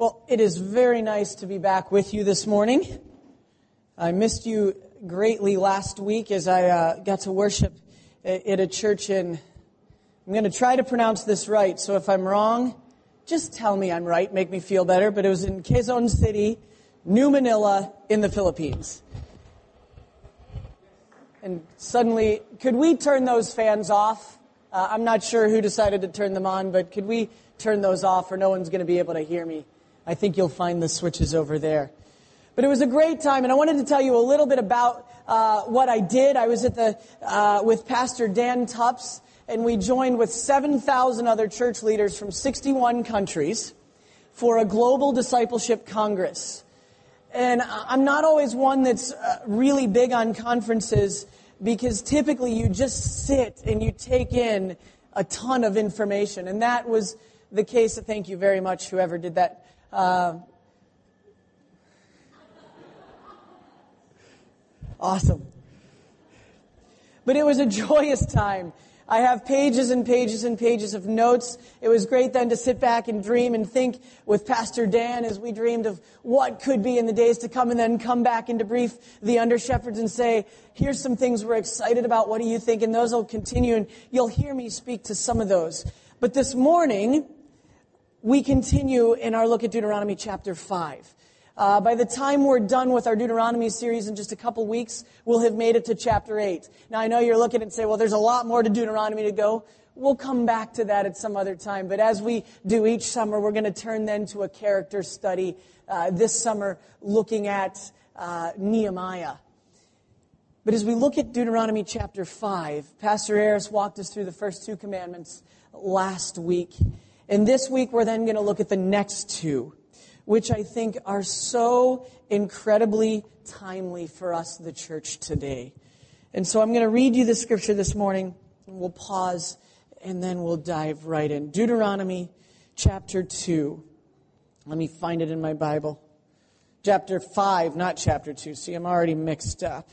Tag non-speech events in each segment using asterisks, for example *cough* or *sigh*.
Well, it is very nice to be back with you this morning. I missed you greatly last week as I uh, got to worship at a church in, I'm going to try to pronounce this right, so if I'm wrong, just tell me I'm right, make me feel better, but it was in Quezon City, New Manila, in the Philippines. And suddenly, could we turn those fans off? Uh, I'm not sure who decided to turn them on, but could we turn those off or no one's going to be able to hear me? I think you'll find the switches over there. But it was a great time, and I wanted to tell you a little bit about uh, what I did. I was at the uh, with Pastor Dan Tupps, and we joined with 7,000 other church leaders from 61 countries for a global discipleship congress. And I'm not always one that's uh, really big on conferences because typically you just sit and you take in a ton of information, and that was the case. Thank you very much, whoever did that uh, awesome. But it was a *laughs* joyous time. I have pages and pages and pages of notes. It was great then to sit back and dream and think with Pastor Dan as we dreamed of what could be in the days to come and then come back and debrief the under shepherds and say, here's some things we're excited about. What do you think? And those will continue and you'll hear me speak to some of those. But this morning, we continue in our look at Deuteronomy chapter 5. Uh, by the time we're done with our Deuteronomy series in just a couple weeks, we'll have made it to chapter 8. Now, I know you're looking and say, well, there's a lot more to Deuteronomy to go. We'll come back to that at some other time. But as we do each summer, we're going to turn then to a character study uh, this summer looking at uh, Nehemiah. But as we look at Deuteronomy chapter 5, Pastor Harris walked us through the first two commandments last week. And this week, we're then going to look at the next two, which I think are so incredibly timely for us, the church today. And so I'm going to read you the scripture this morning, and we'll pause, and then we'll dive right in. Deuteronomy chapter 2. Let me find it in my Bible. Chapter 5, not chapter 2. See, I'm already mixed up.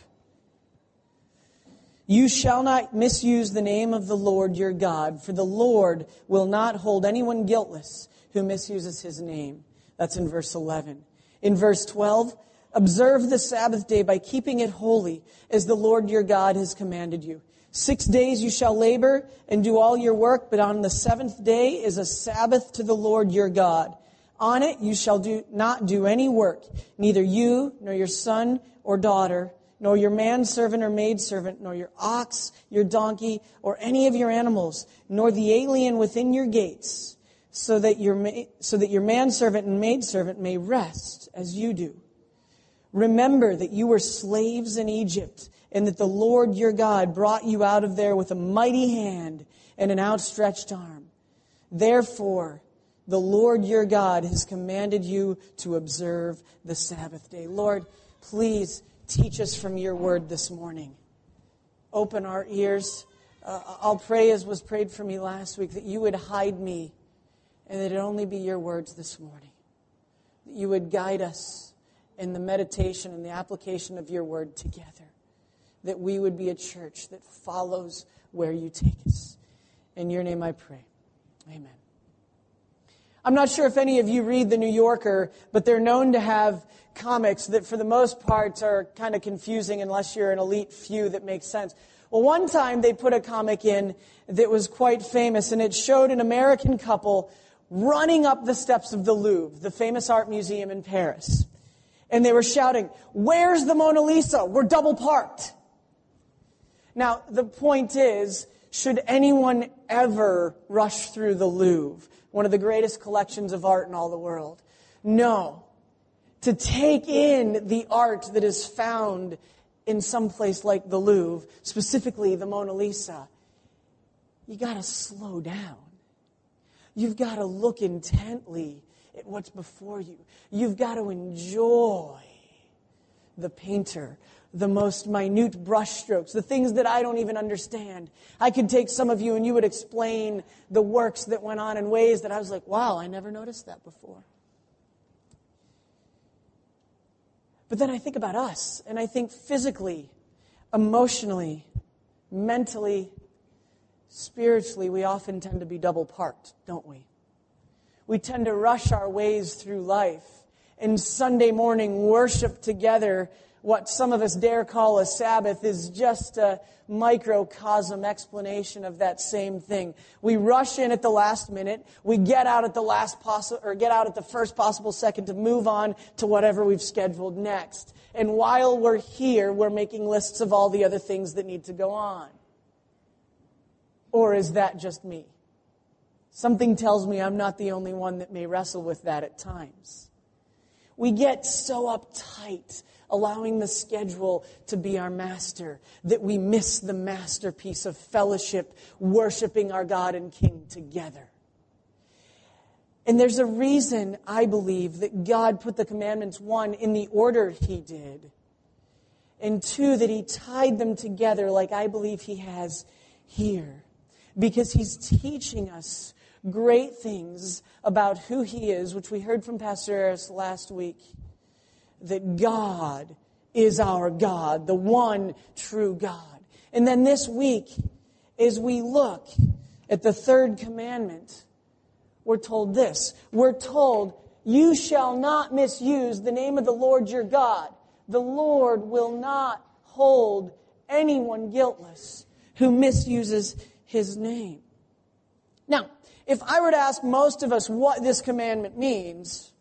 You shall not misuse the name of the Lord your God, for the Lord will not hold anyone guiltless who misuses his name. That's in verse 11. In verse 12, observe the Sabbath day by keeping it holy, as the Lord your God has commanded you. Six days you shall labor and do all your work, but on the seventh day is a Sabbath to the Lord your God. On it you shall do, not do any work, neither you, nor your son or daughter, nor your manservant or maidservant, nor your ox, your donkey, or any of your animals, nor the alien within your gates, so that your, so that your manservant and maidservant may rest as you do. Remember that you were slaves in Egypt, and that the Lord your God brought you out of there with a mighty hand and an outstretched arm. Therefore, the Lord your God has commanded you to observe the Sabbath day. Lord, please Teach us from your word this morning. Open our ears. Uh, I'll pray as was prayed for me last week that you would hide me and that it only be your words this morning. That you would guide us in the meditation and the application of your word together. That we would be a church that follows where you take us. In your name I pray. Amen. I'm not sure if any of you read The New Yorker, but they're known to have comics that for the most part are kind of confusing unless you're an elite few that makes sense. Well, one time they put a comic in that was quite famous and it showed an American couple running up the steps of the Louvre, the famous art museum in Paris. And they were shouting, where's the Mona Lisa? We're double parked. Now, the point is, should anyone ever rush through the Louvre, one of the greatest collections of art in all the world? No to take in the art that is found in some place like the Louvre, specifically the Mona Lisa, you got to slow down. You've got to look intently at what's before you. You've got to enjoy the painter, the most minute brushstrokes, the things that I don't even understand. I could take some of you and you would explain the works that went on in ways that I was like, wow, I never noticed that before. But then I think about us, and I think physically, emotionally, mentally, spiritually, we often tend to be double parked, don't we? We tend to rush our ways through life. And Sunday morning worship together, what some of us dare call a Sabbath, is just a microcosm explanation of that same thing. We rush in at the last minute. We get out at the last possible, or get out at the first possible second to move on to whatever we've scheduled next. And while we're here, we're making lists of all the other things that need to go on. Or is that just me? Something tells me I'm not the only one that may wrestle with that at times. We get so uptight, allowing the schedule to be our master, that we miss the masterpiece of fellowship, worshiping our God and King together. And there's a reason, I believe, that God put the commandments, one, in the order He did, and two, that He tied them together like I believe He has here. Because He's teaching us great things about who he is, which we heard from Pastor Harris last week. That God is our God, the one true God. And then this week, as we look at the third commandment, we're told this. We're told, You shall not misuse the name of the Lord your God. The Lord will not hold anyone guiltless who misuses his name. Now, if I were to ask most of us what this commandment means,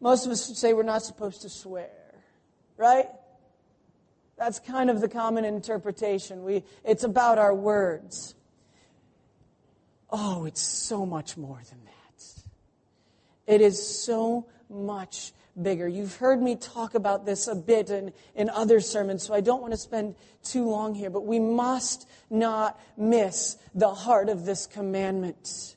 most of us say we're not supposed to swear, right? That's kind of the common interpretation. We, it's about our words. Oh, it's so much more than that. It is so much bigger. You've heard me talk about this a bit in, in other sermons, so I don't want to spend too long here, but we must not miss the heart of this commandment.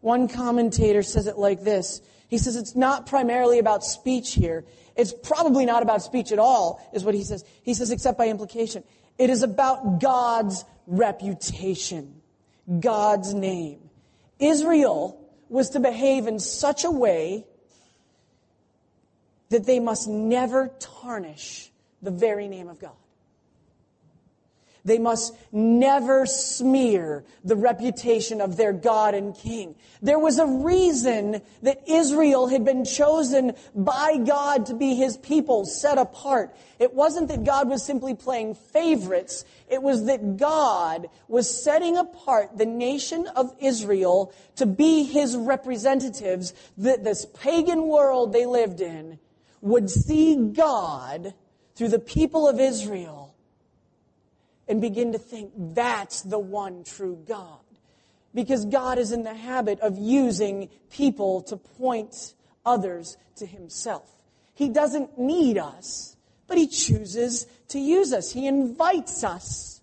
One commentator says it like this. He says it's not primarily about speech here. It's probably not about speech at all, is what he says. He says, except by implication. It is about God's reputation, God's name. Israel was to behave in such a way that they must never tarnish the very name of God. They must never smear the reputation of their God and King. There was a reason that Israel had been chosen by God to be his people, set apart. It wasn't that God was simply playing favorites. It was that God was setting apart the nation of Israel to be his representatives, that this pagan world they lived in would see God through the people of Israel and begin to think that's the one true God. Because God is in the habit of using people to point others to Himself. He doesn't need us, but He chooses to use us. He invites us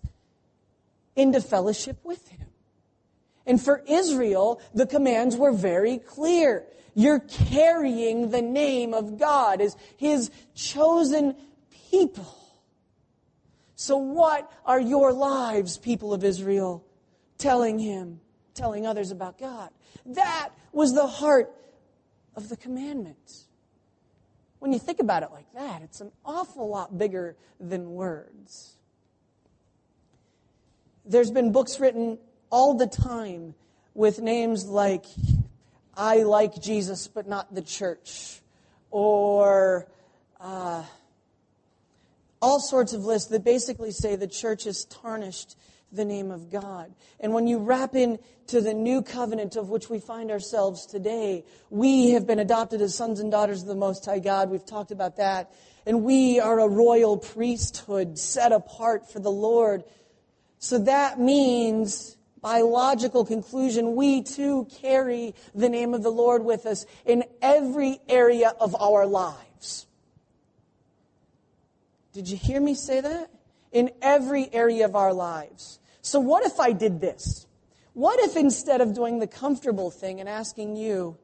into fellowship with Him. And for Israel, the commands were very clear. You're carrying the name of God as His chosen people. So, what are your lives, people of Israel, telling him, telling others about God? That was the heart of the commandments. When you think about it like that, it's an awful lot bigger than words. There's been books written all the time with names like, I like Jesus, but not the church, or, uh, all sorts of lists that basically say the church has tarnished the name of God. And when you wrap into the new covenant of which we find ourselves today, we have been adopted as sons and daughters of the Most High God. We've talked about that. And we are a royal priesthood set apart for the Lord. So that means, by logical conclusion, we too carry the name of the Lord with us in every area of our lives. Did you hear me say that? In every area of our lives. So, what if I did this? What if instead of doing the comfortable thing and asking you,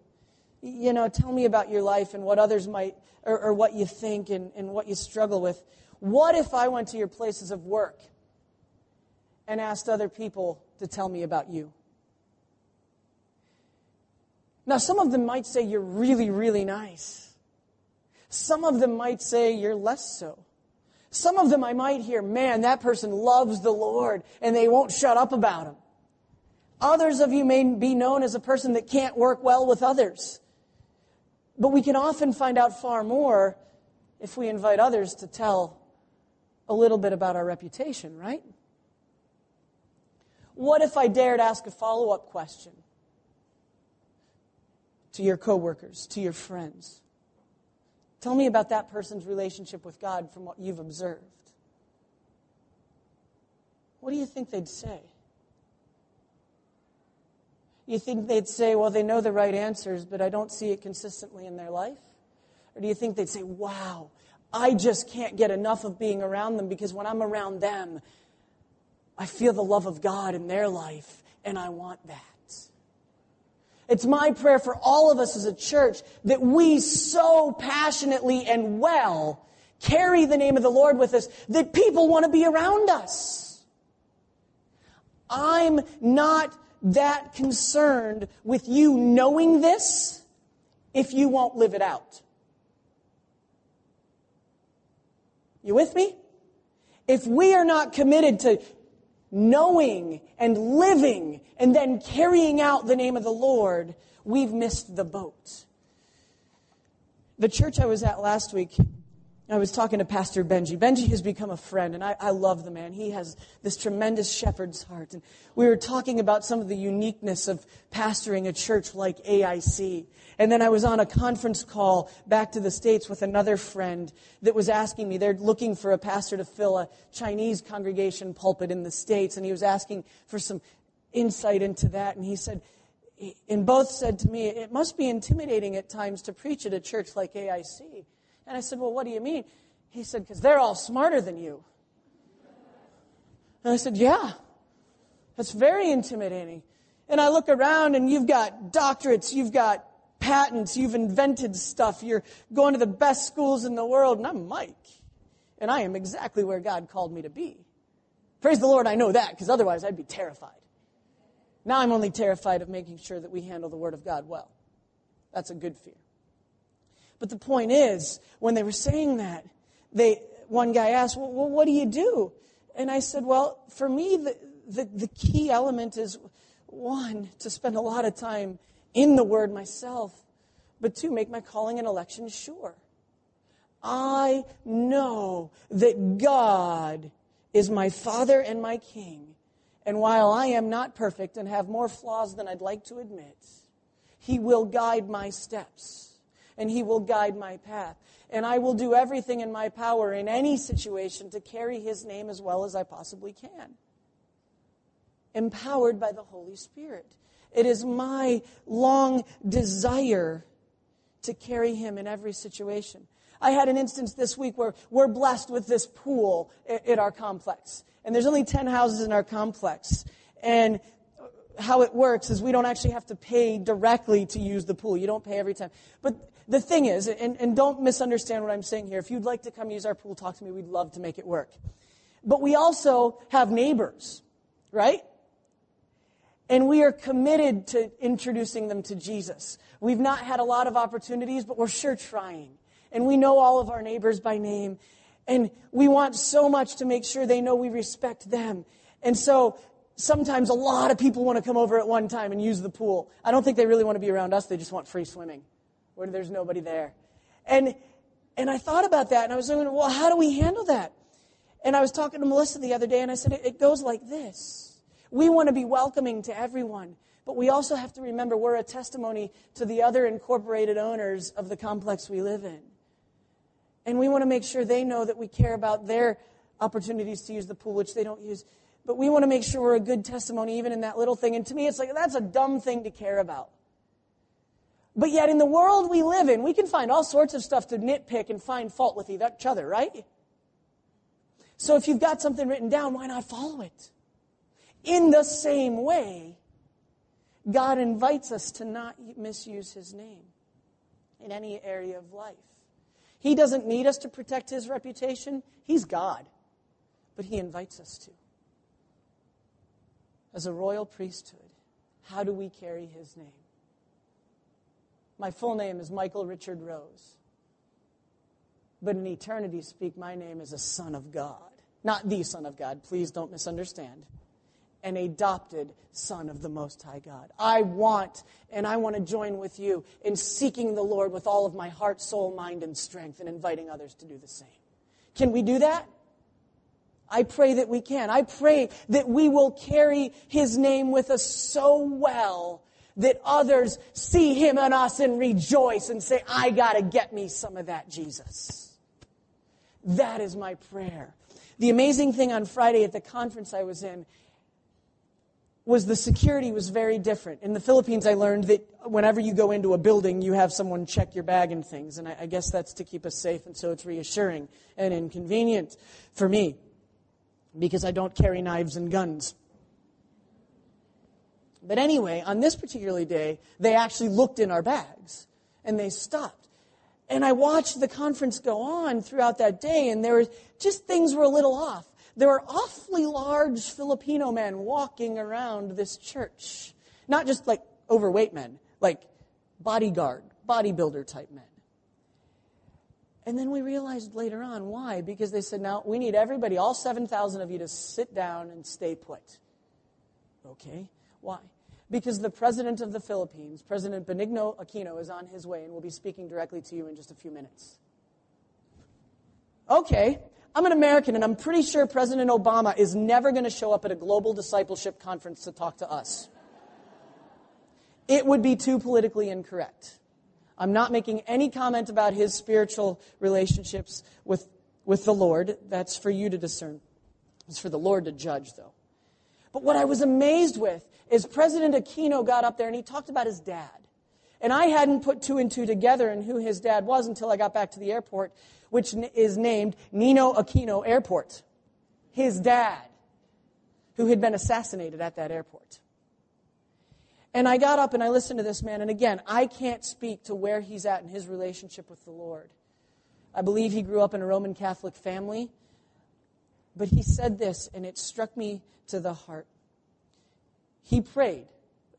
you know, tell me about your life and what others might, or, or what you think and, and what you struggle with, what if I went to your places of work and asked other people to tell me about you? Now, some of them might say you're really, really nice. Some of them might say you're less so. Some of them I might hear, man, that person loves the Lord and they won't shut up about him. Others of you may be known as a person that can't work well with others. But we can often find out far more if we invite others to tell a little bit about our reputation, right? What if I dared ask a follow up question to your coworkers, to your friends? Tell me about that person's relationship with God from what you've observed. What do you think they'd say? You think they'd say, well, they know the right answers, but I don't see it consistently in their life? Or do you think they'd say, wow, I just can't get enough of being around them because when I'm around them, I feel the love of God in their life and I want that. It's my prayer for all of us as a church that we so passionately and well carry the name of the Lord with us that people want to be around us. I'm not that concerned with you knowing this if you won't live it out. You with me? If we are not committed to knowing and living and then carrying out the name of the Lord, we've missed the boat. The church I was at last week I was talking to Pastor Benji. Benji has become a friend, and I, I, love the man. He has this tremendous shepherd's heart. And we were talking about some of the uniqueness of pastoring a church like AIC. And then I was on a conference call back to the States with another friend that was asking me, they're looking for a pastor to fill a Chinese congregation pulpit in the States. And he was asking for some insight into that. And he said, and both said to me, it must be intimidating at times to preach at a church like AIC. And I said, Well, what do you mean? He said, Because they're all smarter than you. And I said, Yeah, that's very intimidating. And I look around and you've got doctorates, you've got patents, you've invented stuff, you're going to the best schools in the world, and I'm Mike. And I am exactly where God called me to be. Praise the Lord, I know that, because otherwise I'd be terrified. Now I'm only terrified of making sure that we handle the Word of God well. That's a good fear. But the point is, when they were saying that, they, one guy asked, well, what do you do? And I said, well, for me, the, the, the key element is one, to spend a lot of time in the Word myself, but two, make my calling and election sure. I know that God is my Father and my King. And while I am not perfect and have more flaws than I'd like to admit, He will guide my steps and He will guide my path. And I will do everything in my power in any situation to carry His name as well as I possibly can. Empowered by the Holy Spirit. It is my long desire to carry Him in every situation. I had an instance this week where we're blessed with this pool at our complex. And there's only 10 houses in our complex. And how it works is we don't actually have to pay directly to use the pool. You don't pay every time. But the thing is, and, and don't misunderstand what I'm saying here, if you'd like to come use our pool, talk to me. We'd love to make it work. But we also have neighbors, right? And we are committed to introducing them to Jesus. We've not had a lot of opportunities, but we're sure trying. And we know all of our neighbors by name. And we want so much to make sure they know we respect them. And so sometimes a lot of people want to come over at one time and use the pool. I don't think they really want to be around us, they just want free swimming where there's nobody there. And, and I thought about that and I was thinking, well, how do we handle that? And I was talking to Melissa the other day and I said, it, it goes like this. We want to be welcoming to everyone, but we also have to remember we're a testimony to the other incorporated owners of the complex we live in. And we want to make sure they know that we care about their opportunities to use the pool, which they don't use. But we want to make sure we're a good testimony even in that little thing. And to me, it's like, that's a dumb thing to care about. But yet, in the world we live in, we can find all sorts of stuff to nitpick and find fault with each other, right? So if you've got something written down, why not follow it? In the same way, God invites us to not misuse his name in any area of life. He doesn't need us to protect his reputation, he's God. But he invites us to. As a royal priesthood, how do we carry his name? My full name is Michael Richard Rose. But in eternity speak, my name is a son of God. Not the son of God, please don't misunderstand. an adopted son of the Most High God. I want, and I want to join with you in seeking the Lord with all of my heart, soul, mind, and strength, and inviting others to do the same. Can we do that? I pray that we can. I pray that we will carry His name with us so well that others see Him and us and rejoice and say, I gotta get me some of that Jesus. That is my prayer. The amazing thing on Friday at the conference I was in was the security was very different. In the Philippines, I learned that whenever you go into a building, you have someone check your bag and things. And I, I guess that's to keep us safe, and so it's reassuring and inconvenient for me because I don't carry knives and guns. But anyway, on this particular day, they actually looked in our bags and they stopped. And I watched the conference go on throughout that day, and there were just things were a little off. There were awfully large Filipino men walking around this church. Not just like overweight men, like bodyguard, bodybuilder type men. And then we realized later on why. Because they said, now we need everybody, all 7,000 of you, to sit down and stay put. Okay, why? Because the president of the Philippines, President Benigno Aquino, is on his way and will be speaking directly to you in just a few minutes. Okay, I'm an American and I'm pretty sure President Obama is never going to show up at a global discipleship conference to talk to us. It would be too politically incorrect. I'm not making any comment about his spiritual relationships with, with the Lord. That's for you to discern. It's for the Lord to judge, though. But what I was amazed with is President Aquino got up there and he talked about his dad. And I hadn't put two and two together and who his dad was until I got back to the airport, which is named Ninoy Aquino Airport. His dad, who had been assassinated at that airport. And I got up and I listened to this man. And again, I can't speak to where he's at in his relationship with the Lord. I believe he grew up in a Roman Catholic family. But he said this, and it struck me to the heart. He prayed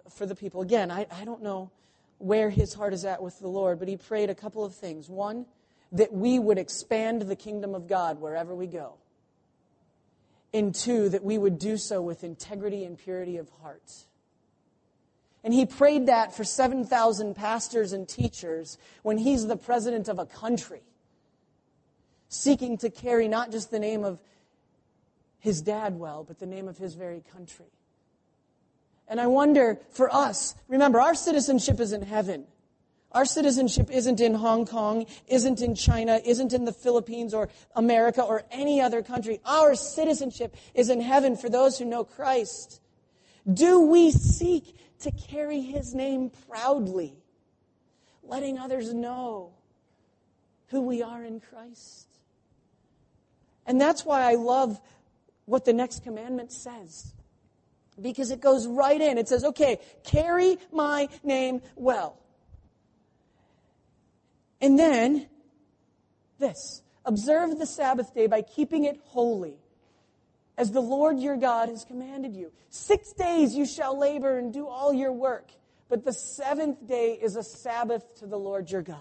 for the people. Again, I, I don't know where his heart is at with the Lord, but he prayed a couple of things. One, that we would expand the kingdom of God wherever we go. And two, that we would do so with integrity and purity of heart. And he prayed that for 7,000 pastors and teachers when he's the president of a country, seeking to carry not just the name of his dad well, but the name of his very country. And I wonder for us, remember, our citizenship is in heaven. Our citizenship isn't in Hong Kong, isn't in China, isn't in the Philippines or America or any other country. Our citizenship is in heaven for those who know Christ. Do we seek to carry his name proudly, letting others know who we are in Christ. And that's why I love what the next commandment says. Because it goes right in. It says, okay, carry my name well. And then, this observe the Sabbath day by keeping it holy as the Lord your God has commanded you. Six days you shall labor and do all your work, but the seventh day is a Sabbath to the Lord your God.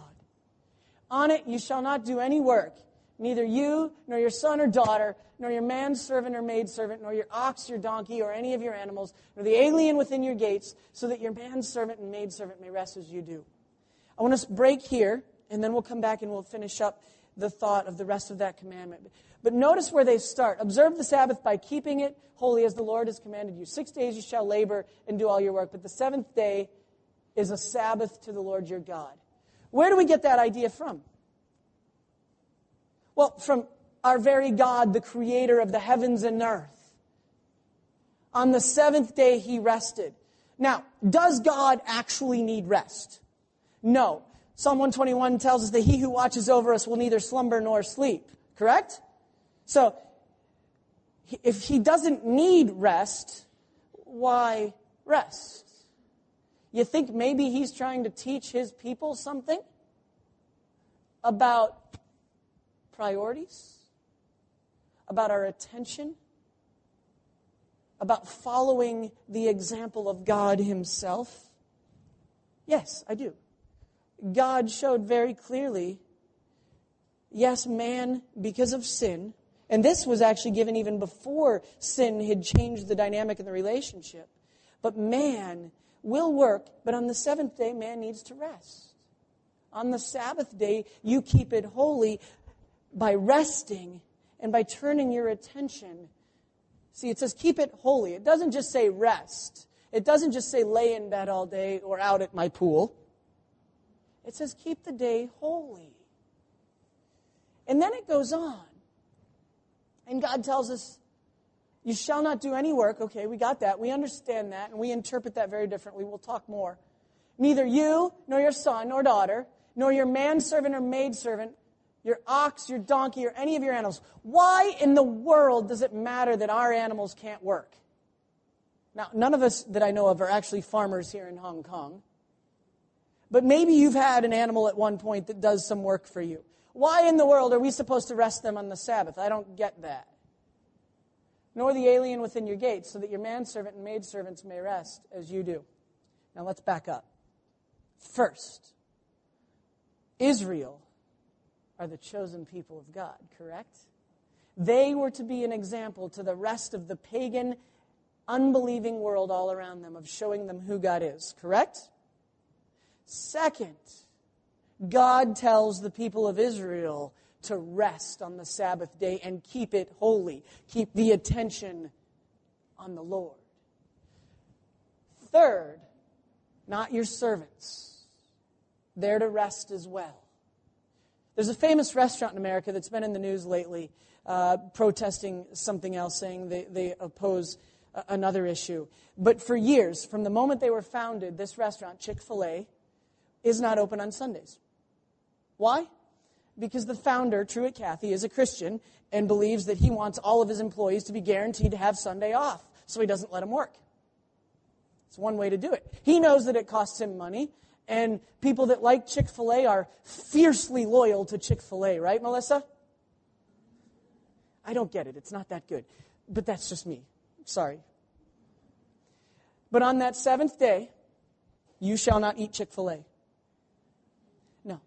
On it you shall not do any work, neither you, nor your son or daughter, nor your manservant or maidservant, nor your ox, your donkey, or any of your animals, nor the alien within your gates, so that your manservant and maidservant may rest as you do. I want to break here, and then we'll come back and we'll finish up the thought of the rest of that commandment. But notice where they start. Observe the Sabbath by keeping it holy as the Lord has commanded you. Six days you shall labor and do all your work, but the seventh day is a Sabbath to the Lord your God. Where do we get that idea from? Well, from our very God, the creator of the heavens and earth. On the seventh day he rested. Now, does God actually need rest? No. Psalm 121 tells us that he who watches over us will neither slumber nor sleep. Correct? So, if he doesn't need rest, why rest? You think maybe he's trying to teach his people something about priorities, about our attention, about following the example of God himself? Yes, I do. God showed very clearly yes, man, because of sin, And this was actually given even before sin had changed the dynamic in the relationship. But man will work, but on the seventh day, man needs to rest. On the Sabbath day, you keep it holy by resting and by turning your attention. See, it says keep it holy. It doesn't just say rest. It doesn't just say lay in bed all day or out at my pool. It says keep the day holy. And then it goes on. And God tells us, You shall not do any work. Okay, we got that. We understand that, and we interpret that very differently. We'll talk more. Neither you, nor your son or daughter, nor your manservant or maidservant, your ox, your donkey, or any of your animals. Why in the world does it matter that our animals can't work? Now, none of us that I know of are actually farmers here in Hong Kong. But maybe you've had an animal at one point that does some work for you. Why in the world are we supposed to rest them on the Sabbath? I don't get that. Nor the alien within your gates, so that your manservant and maidservants may rest as you do. Now let's back up. First, Israel are the chosen people of God, correct? They were to be an example to the rest of the pagan, unbelieving world all around them of showing them who God is, correct? Second, God tells the people of Israel to rest on the Sabbath day and keep it holy. Keep the attention on the Lord. Third, not your servants. They're to rest as well. There's a famous restaurant in America that's been in the news lately, uh, protesting something else, saying they, they oppose another issue. But for years, from the moment they were founded, this restaurant, Chick fil A, is not open on Sundays. Why? Because the founder, Truett Cathy, is a Christian and believes that he wants all of his employees to be guaranteed to have Sunday off, so he doesn't let them work. It's one way to do it. He knows that it costs him money, and people that like Chick fil A are fiercely loyal to Chick fil A, right, Melissa? I don't get it. It's not that good. But that's just me. Sorry. But on that seventh day, you shall not eat Chick fil A. No.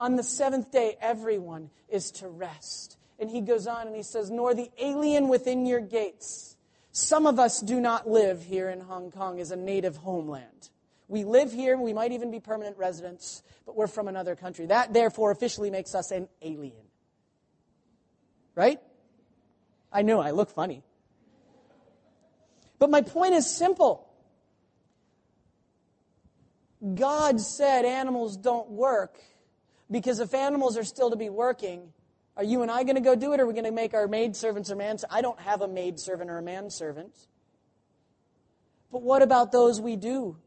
On the seventh day, everyone is to rest. And he goes on and he says, Nor the alien within your gates. Some of us do not live here in Hong Kong as a native homeland. We live here, we might even be permanent residents, but we're from another country. That, therefore, officially makes us an alien. Right? I know, I look funny. But my point is simple. God said animals don't work because if animals are still to be working, are you and I going to go do it, or are we going to make our maidservants or man? I don't have a maidservant or a manservant. But what about those we do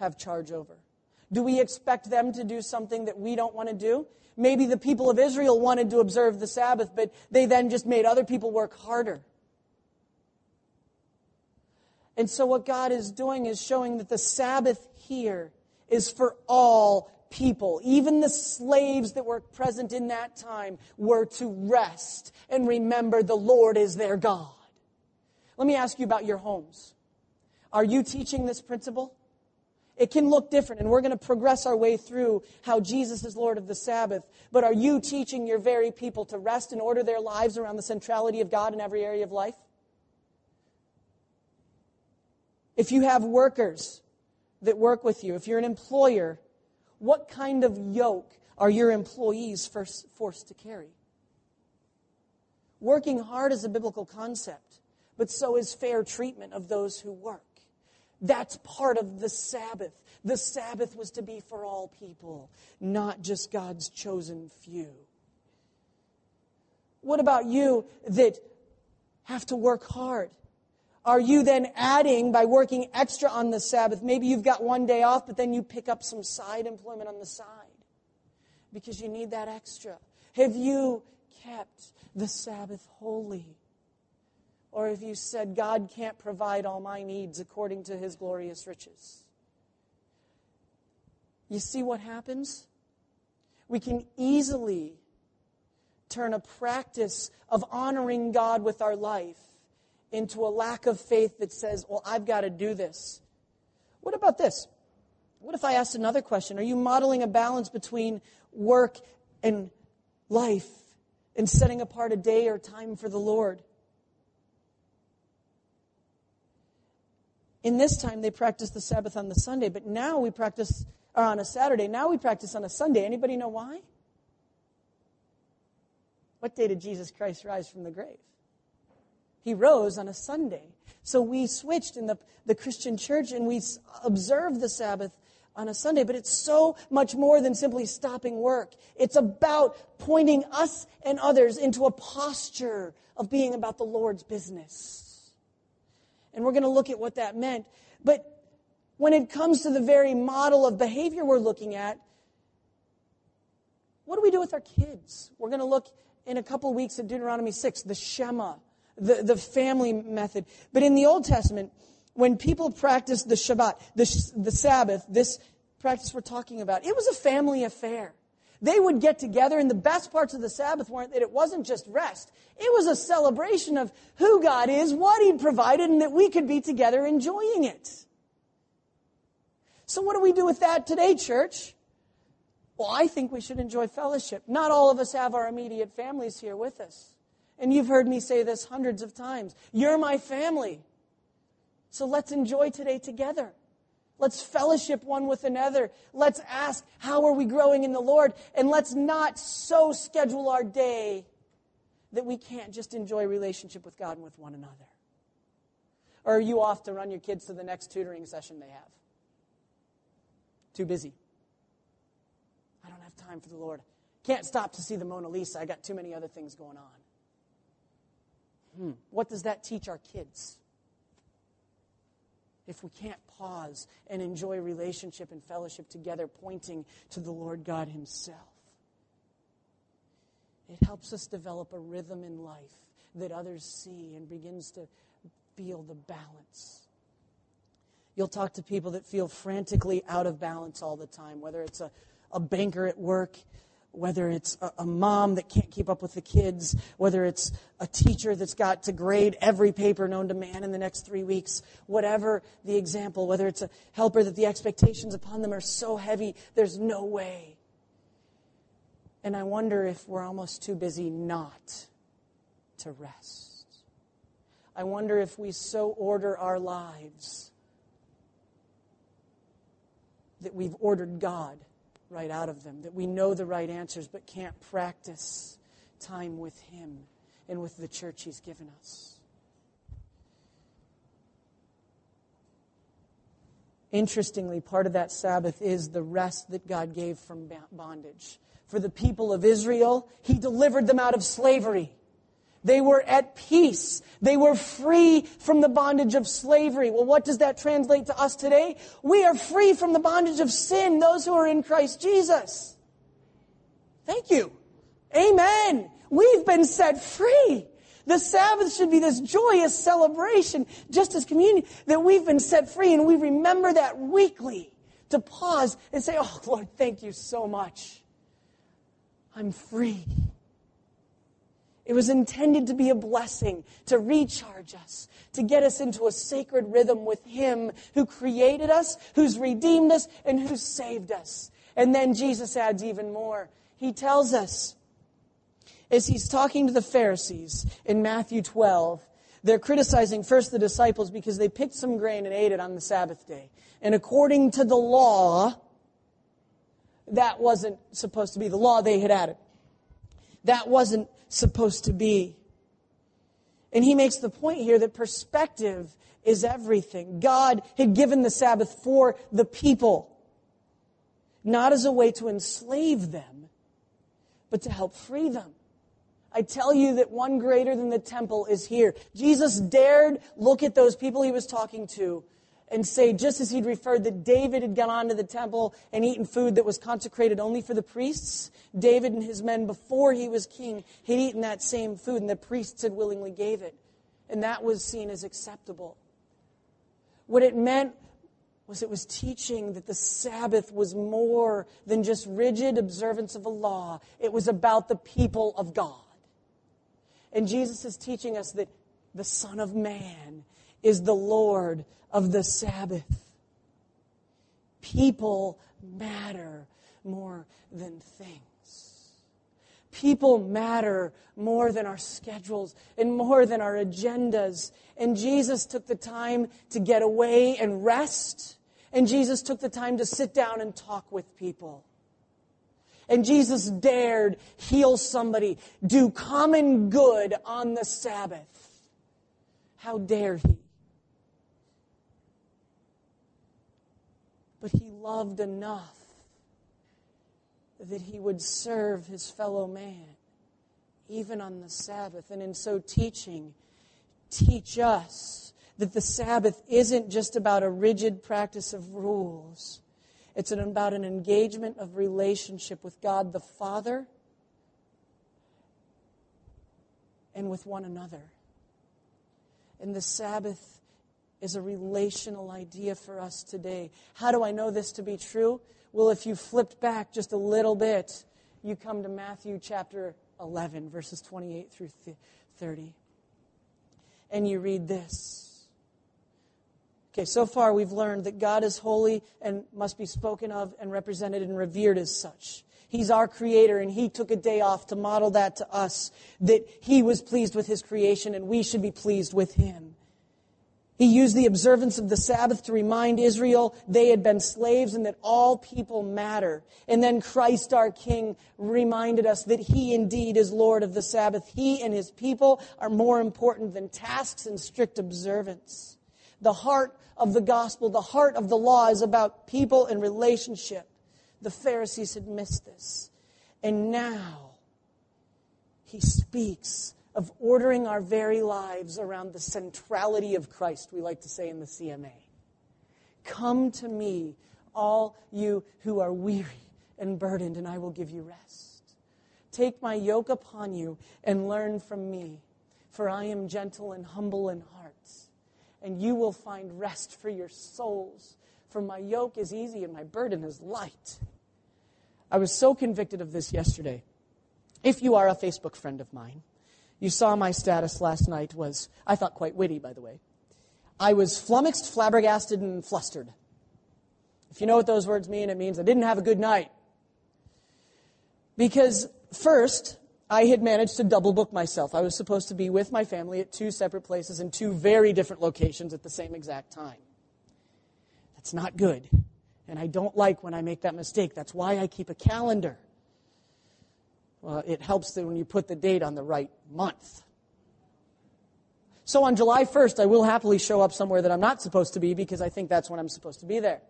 have charge over? Do we expect them to do something that we don't want to do? Maybe the people of Israel wanted to observe the Sabbath, but they then just made other people work harder. And so, what God is doing is showing that the Sabbath here is for all people, even the slaves that were present in that time, were to rest and remember the Lord is their God. Let me ask you about your homes. Are you teaching this principle? It can look different, and we're going to progress our way through how Jesus is Lord of the Sabbath. But are you teaching your very people to rest and order their lives around the centrality of God in every area of life? If you have workers that work with you, if you're an employer what kind of yoke are your employees first, forced to carry? Working hard is a biblical concept, but so is fair treatment of those who work. That's part of the Sabbath. The Sabbath was to be for all people, not just God's chosen few. What about you that have to work hard? Are you then adding by working extra on the Sabbath? Maybe you've got one day off, but then you pick up some side employment on the side because you need that extra. Have you kept the Sabbath holy? Or have you said, God can't provide all my needs according to his glorious riches? You see what happens? We can easily turn a practice of honoring God with our life into a lack of faith that says, well, I've got to do this. What about this? What if I asked another question? Are you modeling a balance between work and life and setting apart a day or time for the Lord. In this time, they practiced the Sabbath on the Sunday, but now we practice, or on a Saturday. Now we practice on a Sunday. Anybody know why? What day did Jesus Christ rise from the grave? He rose on a Sunday. So we switched in the, the Christian church and we observe the Sabbath on a Sunday, but it's so much more than simply stopping work. It's about pointing us and others into a posture of being about the Lord's business. And we're going to look at what that meant. But when it comes to the very model of behavior we're looking at, what do we do with our kids? We're going to look in a couple weeks at Deuteronomy 6, the Shema, the, the family method. But in the Old Testament, when people practiced the Shabbat, the, the Sabbath, this practice we're talking about, it was a family affair. They would get together, and the best parts of the Sabbath weren't that it wasn't just rest. It was a celebration of who God is, what He'd provided, and that we could be together enjoying it. So what do we do with that today, church? Well, I think we should enjoy fellowship. Not all of us have our immediate families here with us. And you've heard me say this hundreds of times. You're my family. So let's enjoy today together. Let's fellowship one with another. Let's ask, how are we growing in the Lord? And let's not so schedule our day that we can't just enjoy relationship with God and with one another. Or are you off to run your kids to the next tutoring session they have? Too busy. I don't have time for the Lord. Can't stop to see the Mona Lisa. I got too many other things going on. Hmm. What does that teach our kids? If we can't pause and enjoy relationship and fellowship together, pointing to the Lord God Himself, it helps us develop a rhythm in life that others see and begins to feel the balance. You'll talk to people that feel frantically out of balance all the time, whether it's a a banker at work, whether it's a, mom that can't keep up with the kids, whether it's a teacher that's got to grade every paper known to man in the next three weeks, whatever the example, whether it's a helper that the expectations upon them are so heavy, there's no way. And I wonder if we're almost too busy not to rest. I wonder if we so order our lives that we've ordered God right out of them, that we know the right answers but can't practice time with Him and with the church He's given us. Interestingly, part of that Sabbath is the rest that God gave from bondage. For the people of Israel, He delivered them out of slavery. They were at peace. They were free from the bondage of slavery. Well, what does that translate to us today? We are free from the bondage of sin, those who are in Christ Jesus. Thank you. Amen. We've been set free. The Sabbath should be this joyous celebration, just as communion, that we've been set free and we remember that weekly to pause and say, Oh, Lord, thank you so much. I'm free. It was intended to be a blessing, to recharge us, to get us into a sacred rhythm with Him who created us, who's redeemed us, and who saved us. And then Jesus adds even more. He tells us, as He's talking to the Pharisees in Matthew 12, they're criticizing first the disciples because they picked some grain and ate it on the Sabbath day. And according to the law, that wasn't supposed to be the law they had added. That wasn't supposed to be. And he makes the point here that perspective is everything. God had given the Sabbath for the people, not as a way to enslave them, but to help free them. I tell you that one greater than the temple is here. Jesus dared look at those people he was talking to and say, just as he'd referred that David had gone on to the temple and eaten food that was consecrated only for the priests, David and his men, before he was king, had eaten that same food, and the priests had willingly gave it. And that was seen as acceptable. What it meant was it was teaching that the Sabbath was more than just rigid observance of a law. It was about the people of God. And Jesus is teaching us that the Son of Man is the Lord of the Sabbath. People matter more than things. People matter more than our schedules and more than our agendas. And Jesus took the time to get away and rest. And Jesus took the time to sit down and talk with people. And Jesus dared heal somebody, do common good on the Sabbath. How dare he? But he loved enough that he would serve his fellow man, even on the Sabbath. And in so teaching, teach us that the Sabbath isn't just about a rigid practice of rules it's about an engagement of relationship with God the Father and with one another. And the Sabbath is a relational idea for us today. How do I know this to be true? Well, if you flipped back just a little bit, you come to Matthew chapter 11, verses 28 through 30. And you read this. Okay, so far we've learned that God is holy and must be spoken of and represented and revered as such. He's our creator and he took a day off to model that to us, that he was pleased with his creation and we should be pleased with him. He used the observance of the Sabbath to remind Israel they had been slaves and that all people matter. And then Christ our King reminded us that He indeed is Lord of the Sabbath. He and His people are more important than tasks and strict observance. The heart of the gospel, the heart of the law is about people and relationship. The Pharisees had missed this. And now he speaks of ordering our very lives around the centrality of Christ, we like to say in the CMA. Come to me, all you who are weary and burdened, and I will give you rest. Take my yoke upon you and learn from me, for I am gentle and humble in heart and you will find rest for your souls. For my yoke is easy and my burden is light. I was so convicted of this yesterday. If you are a Facebook friend of mine, you saw my status last night was, I thought, quite witty, by the way. I was flummoxed, flabbergasted, and flustered. If you know what those words mean, it means I didn't have a good night. Because, first, I had managed to double book myself. I was supposed to be with my family at two separate places in two very different locations at the same exact time. That's not good. And I don't like when I make that mistake. That's why I keep a calendar. Well, it helps when you put the date on the right month. So on July 1st, I will happily show up somewhere that I'm not supposed to be because I think that's when I'm supposed to be there.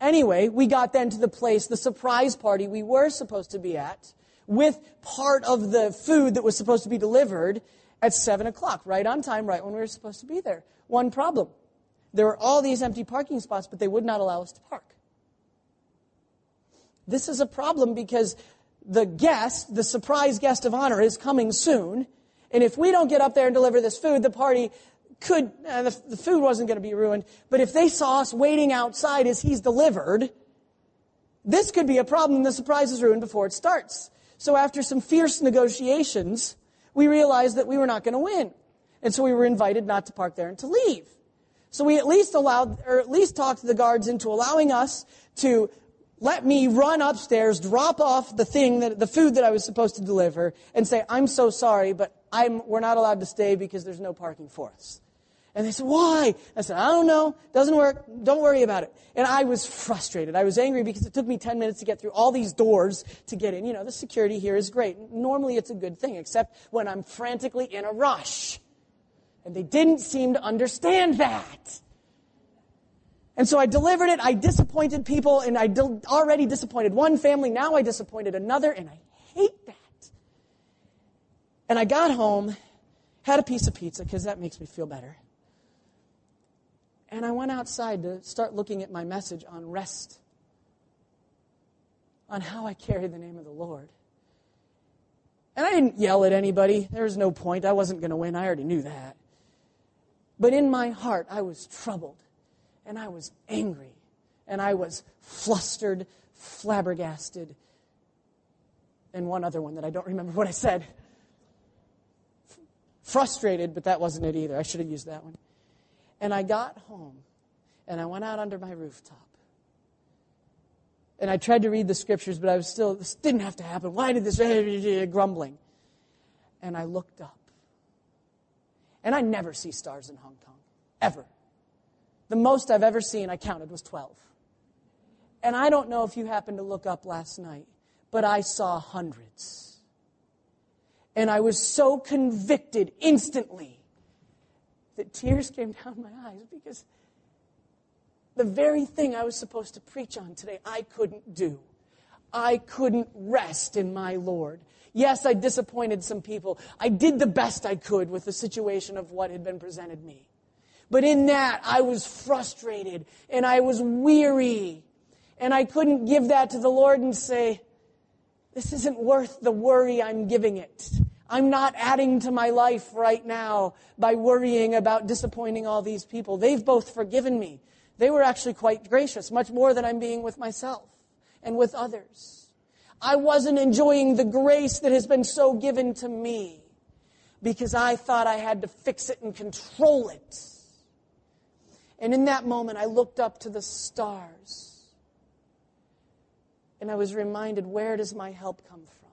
Anyway, we got then to the place, the surprise party we were supposed to be at with part of the food that was supposed to be delivered at 7 o'clock, right on time, right when we were supposed to be there. One problem. There were all these empty parking spots, but they would not allow us to park. This is a problem because the guest, the surprise guest of honor, is coming soon. And if we don't get up there and deliver this food, the party could, uh, the, the food wasn't going to be ruined. But if they saw us waiting outside as he's delivered, this could be a problem the surprise is ruined before it starts. So after some fierce negotiations, we realized that we were not going to win. And so we were invited not to park there and to leave. So we at least allowed, or at least talked the guards into allowing us to let me run upstairs, drop off the thing that, the food that I was supposed to deliver, and say, I'm so sorry, but I'm, we're not allowed to stay because there's no parking for us. And they said, why? I said, I don't know. Doesn't work. Don't worry about it. And I was frustrated. I was angry because it took me 10 minutes to get through all these doors to get in. You know, the security here is great. Normally it's a good thing, except when I'm frantically in a rush. And they didn't seem to understand that. And so I delivered it. I disappointed people and I already disappointed one family. Now I disappointed another and I hate that. And I got home, had a piece of pizza because that makes me feel better. And I went outside to start looking at my message on rest, on how I carry the name of the Lord. And I didn't yell at anybody. There was no point. I wasn't going to win. I already knew that. But in my heart, I was troubled and I was angry and I was flustered, flabbergasted, and one other one that I don't remember what I said. Frustrated, but that wasn't it either. I should have used that one. And I got home and I went out under my rooftop. And I tried to read the scriptures, but I was still, this didn't have to happen. Why did this, eh, eh, eh, grumbling. And I looked up. And I never see stars in Hong Kong, ever. The most I've ever seen, I counted, was 12. And I don't know if you happened to look up last night, but I saw hundreds. And I was so convicted instantly that tears came down my eyes because the very thing I was supposed to preach on today, I couldn't do. I couldn't rest in my Lord. Yes, I disappointed some people. I did the best I could with the situation of what had been presented me. But in that, I was frustrated and I was weary. And I couldn't give that to the Lord and say, this isn't worth the worry I'm giving it. I'm not adding to my life right now by worrying about disappointing all these people. They've both forgiven me. They were actually quite gracious, much more than I'm being with myself and with others. I wasn't enjoying the grace that has been so given to me because I thought I had to fix it and control it. And in that moment, I looked up to the stars and I was reminded where does my help come from?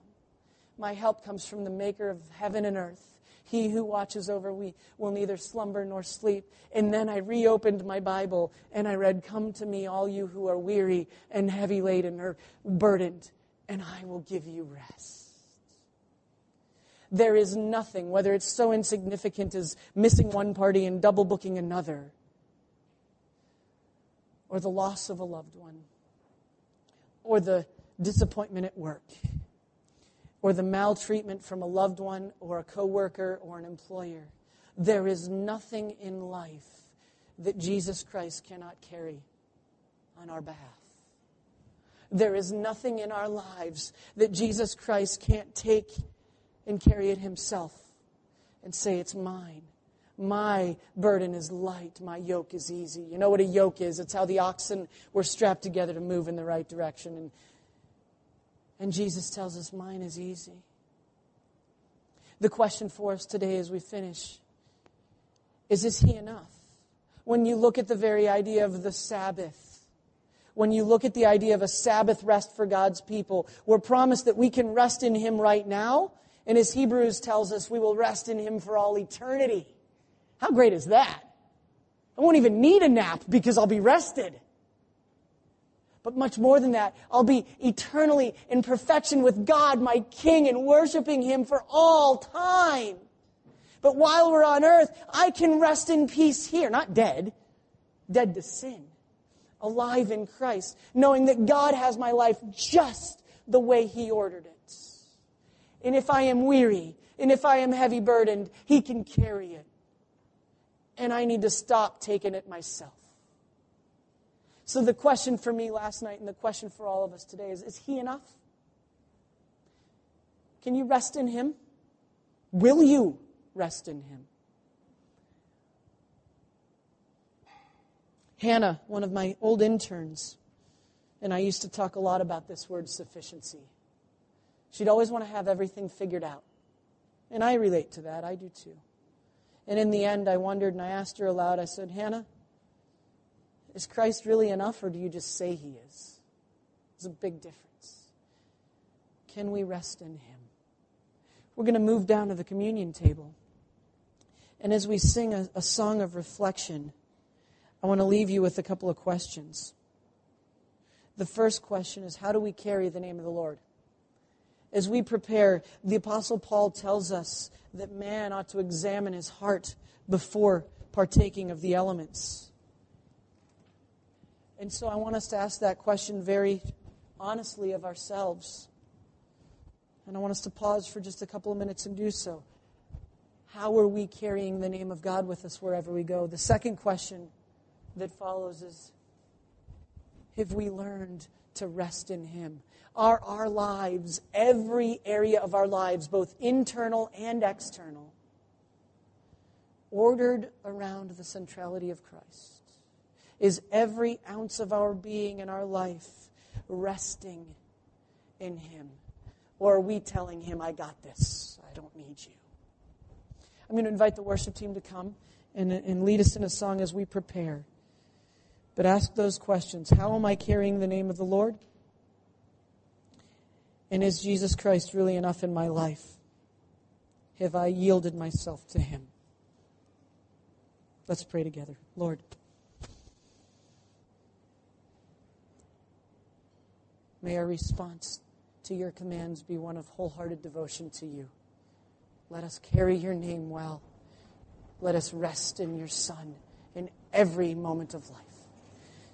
My help comes from the maker of heaven and earth. He who watches over we will neither slumber nor sleep. And then I reopened my Bible and I read, Come to me, all you who are weary and heavy laden or burdened, and I will give you rest. There is nothing, whether it's so insignificant as missing one party and double booking another, or the loss of a loved one, or the disappointment at work or the maltreatment from a loved one or a coworker or an employer. There is nothing in life that Jesus Christ cannot carry on our behalf. There is nothing in our lives that Jesus Christ can't take and carry it himself and say, It's mine. My burden is light. My yoke is easy. You know what a yoke is? It's how the oxen were strapped together to move in the right direction. And and Jesus tells us, Mine is easy. The question for us today as we finish is Is He enough? When you look at the very idea of the Sabbath, when you look at the idea of a Sabbath rest for God's people, we're promised that we can rest in Him right now. And as Hebrews tells us, we will rest in Him for all eternity. How great is that? I won't even need a nap because I'll be rested. But much more than that, I'll be eternally in perfection with God, my King, and worshiping Him for all time. But while we're on earth, I can rest in peace here, not dead, dead to sin, alive in Christ, knowing that God has my life just the way He ordered it. And if I am weary, and if I am heavy burdened, He can carry it. And I need to stop taking it myself. So the question for me last night and the question for all of us today is Is He enough? Can you rest in Him? Will you rest in Him? Hannah, one of my old interns, and I used to talk a lot about this word sufficiency. She'd always want to have everything figured out. And I relate to that. I do too. And in the end, I wondered and I asked her aloud, I said, Hannah, is Christ really enough, or do you just say he is? There's a big difference. Can we rest in him? We're going to move down to the communion table. And as we sing a, a song of reflection, I want to leave you with a couple of questions. The first question is how do we carry the name of the Lord? As we prepare, the Apostle Paul tells us that man ought to examine his heart before partaking of the elements. And so I want us to ask that question very honestly of ourselves. And I want us to pause for just a couple of minutes and do so. How are we carrying the name of God with us wherever we go? The second question that follows is Have we learned to rest in Him? Are our lives, every area of our lives, both internal and external, ordered around the centrality of Christ? Is every ounce of our being and our life resting in Him? Or are we telling Him, I got this, I don't need you? I'm going to invite the worship team to come and, and lead us in a song as we prepare. But ask those questions How am I carrying the name of the Lord? And is Jesus Christ really enough in my life? Have I yielded myself to Him? Let's pray together. Lord. May our response to your commands be one of wholehearted devotion to you. Let us carry your name well. Let us rest in your Son in every moment of life.